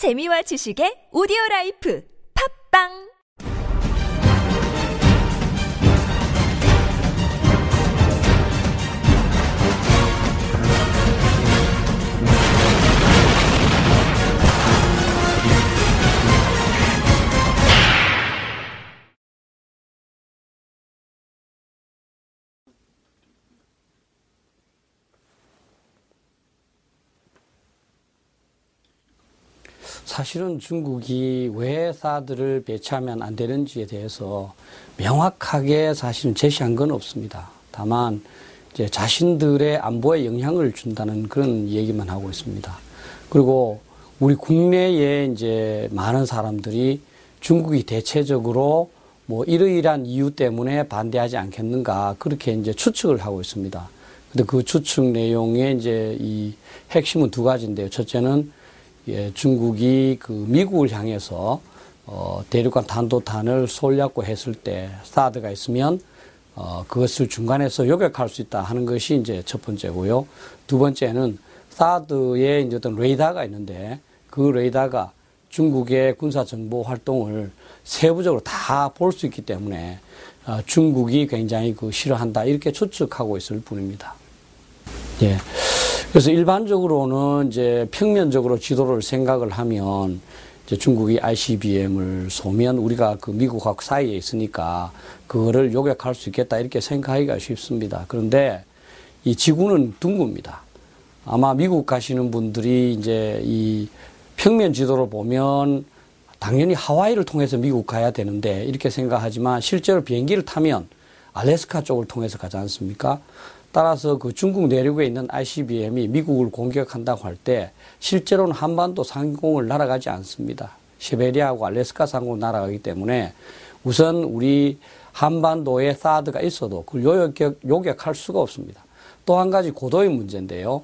재미와 지식의 오디오 라이프. 팝빵 사실은 중국이 왜 사드를 배치하면 안 되는지에 대해서 명확하게 사실은 제시한 건 없습니다. 다만 이제 자신들의 안보에 영향을 준다는 그런 얘기만 하고 있습니다. 그리고 우리 국내에 이제 많은 사람들이 중국이 대체적으로 뭐 이러이러한 이유 때문에 반대하지 않겠는가 그렇게 이제 추측을 하고 있습니다. 근데 그 추측 내용에 이제 이 핵심은 두 가지인데요. 첫째는 예, 중국이 그 미국을 향해서 어, 대륙간 탄도탄을 쏠려고 했을 때 사드가 있으면 어, 그것을 중간에서 요격할 수 있다 하는 것이 이제 첫 번째고요. 두 번째는 사드에 이제 어떤 레이더가 있는데 그 레이더가 중국의 군사 정보 활동을 세부적으로 다 볼 수 있기 때문에 어, 중국이 굉장히 그 싫어한다 이렇게 추측하고 있을 뿐입니다. 예. 그래서 일반적으로는 이제 평면적으로 지도를 생각을 하면 이제 중국이 ICBM을 쏘면 우리가 그 미국하고 사이에 있으니까 그거를 요격할 수 있겠다 이렇게 생각하기가 쉽습니다. 그런데 이 지구는 둥굽니다. 아마 미국 가시는 분들이 이제 이 평면 지도를 보면 당연히 하와이를 통해서 미국 가야 되는데 이렇게 생각하지만 실제로 비행기를 타면 알래스카 쪽을 통해서 가지 않습니까? 따라서 그 중국 내륙에 있는 ICBM이 미국을 공격한다고 할 때 실제로는 한반도 상공을 날아가지 않습니다. 시베리아하고 알래스카 상공을 날아가기 때문에 우선 우리 한반도에 사드가 있어도 그걸 요격, 요격할 수가 없습니다. 또 한 가지 고도의 문제인데요.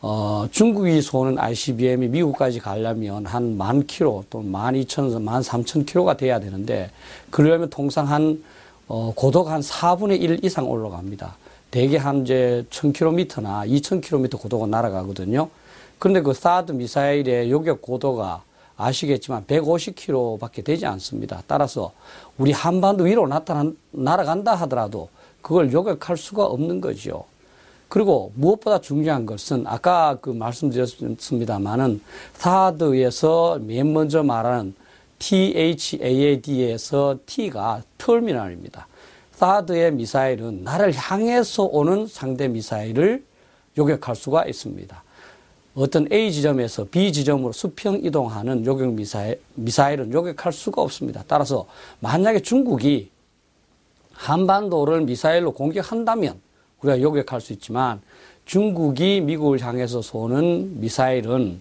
어, 중국이 쏘는 ICBM이 미국까지 가려면 한 만 킬로 또는 만 이천에서 만 삼천 킬로가 돼야 되는데 그러려면 통상 한 어, 고도가 한 4분의 1 이상 올라갑니다. 대개 한 이제 1000km나 2000km 고도가 날아가거든요. 그런데 그 사드 미사일의 요격 고도가 아시겠지만 150km밖에 되지 않습니다. 따라서 우리 한반도 위로 나타난, 날아간다 하더라도 그걸 요격할 수가 없는 거죠. 그리고 무엇보다 중요한 것은 아까 그 말씀드렸습니다만은 사드에서 맨 먼저 말하는 THAAD에서 T가 터미널입니다. 사드의 미사일은 나를 향해서 오는 상대 미사일을 요격할 수가 있습니다. 어떤 A 지점에서 B 지점으로 수평 이동하는 요격 미사일, 미사일은 요격할 수가 없습니다. 따라서 만약에 중국이 한반도를 미사일로 공격한다면 우리가 요격할 수 있지만 중국이 미국을 향해서 쏘는 미사일은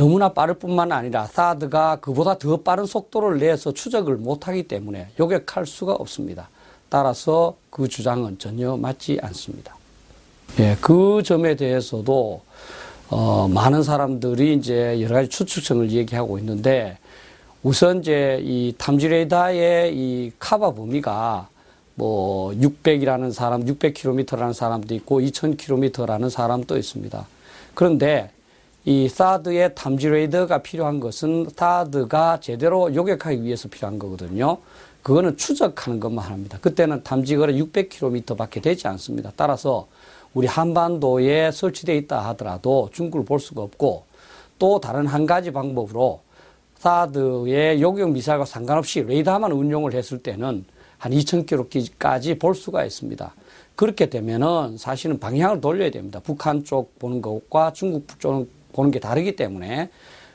너무나 빠를 뿐만 아니라 사드가 그보다 더 빠른 속도를 내서 추적을 못하기 때문에 요격할 수가 없습니다. 따라서 그 주장은 전혀 맞지 않습니다. 예, 그 점에 대해서도 어, 많은 사람들이 이제 여러 가지 추측성을 얘기하고 있는데 우선 이제 이 탐지 레이더의 이 카바 범위가 뭐 600이라는 사람, 600km라는 사람도 있고 2000km라는 사람도 있습니다. 그런데 이 사드의 탐지 레이더가 필요한 것은 사드가 제대로 요격하기 위해서 필요한 거거든요. 그거는 추적하는 것만 합니다. 그때는 탐지거리 600km 밖에 되지 않습니다. 따라서 우리 한반도에 설치되어 있다 하더라도 중국을 볼 수가 없고 또 다른 한 가지 방법으로 사드의 요격 미사일과 상관없이 레이더만 운용을 했을 때는 한 2000km까지 볼 수가 있습니다. 그렇게 되면은 사실은 방향을 돌려야 됩니다. 북한 쪽 보는 것과 중국 쪽 보는 게 다르기 때문에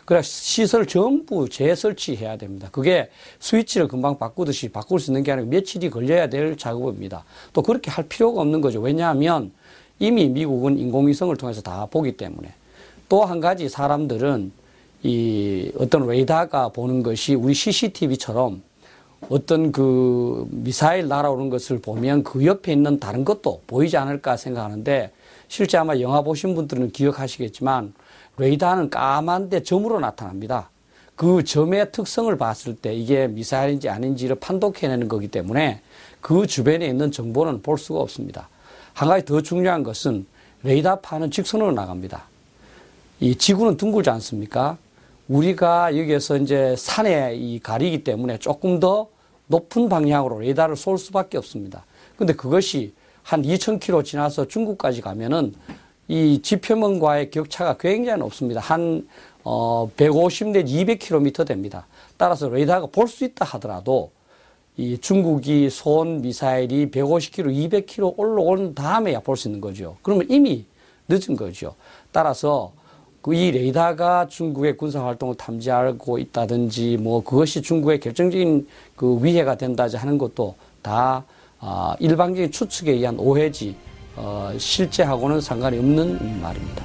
그래 시설 전부 재설치해야 됩니다. 그게 스위치를 금방 바꾸듯이 바꿀 수 있는 게 아니고 며칠이 걸려야 될 작업입니다. 또 그렇게 할 필요가 없는 거죠. 왜냐하면 이미 미국은 인공위성을 통해서 다 보기 때문에 또 한 가지 사람들은 이 어떤 레이더가 보는 것이 우리 CCTV처럼 어떤 그 미사일 날아오는 것을 보면 그 옆에 있는 다른 것도 보이지 않을까 생각하는데 실제 아마 영화 보신 분들은 기억하시겠지만 레이더는 까만데 점으로 나타납니다. 그 점의 특성을 봤을 때 이게 미사일인지 아닌지를 판독해내는 거기 때문에 그 주변에 있는 정보는 볼 수가 없습니다. 한 가지 더 중요한 것은 레이더판은 직선으로 나갑니다. 이 지구는 둥글지 않습니까? 우리가 여기에서 이제 산에 이 가리기 때문에 조금 더 높은 방향으로 레이더를 쏠 수밖에 없습니다. 근데 그것이 한 2,000km 지나서 중국까지 가면은 이 지표면과의 격차가 굉장히 높습니다. 한, 어, 150 내지 200km 됩니다. 따라서 레이더가 볼 수 있다 하더라도 이 중국이 쏜 미사일이 150km, 200km 올라온 다음에야 볼 수 있는 거죠. 그러면 이미 늦은 거죠. 따라서 그이 레이더가 중국의 군사 활동을 탐지하고 있다든지 뭐 그것이 중국의 결정적인 그 위해가 된다지 하는 것도 다 아, 일방적인 추측에 의한 오해지 어, 실제하고는 상관이 없는 말입니다.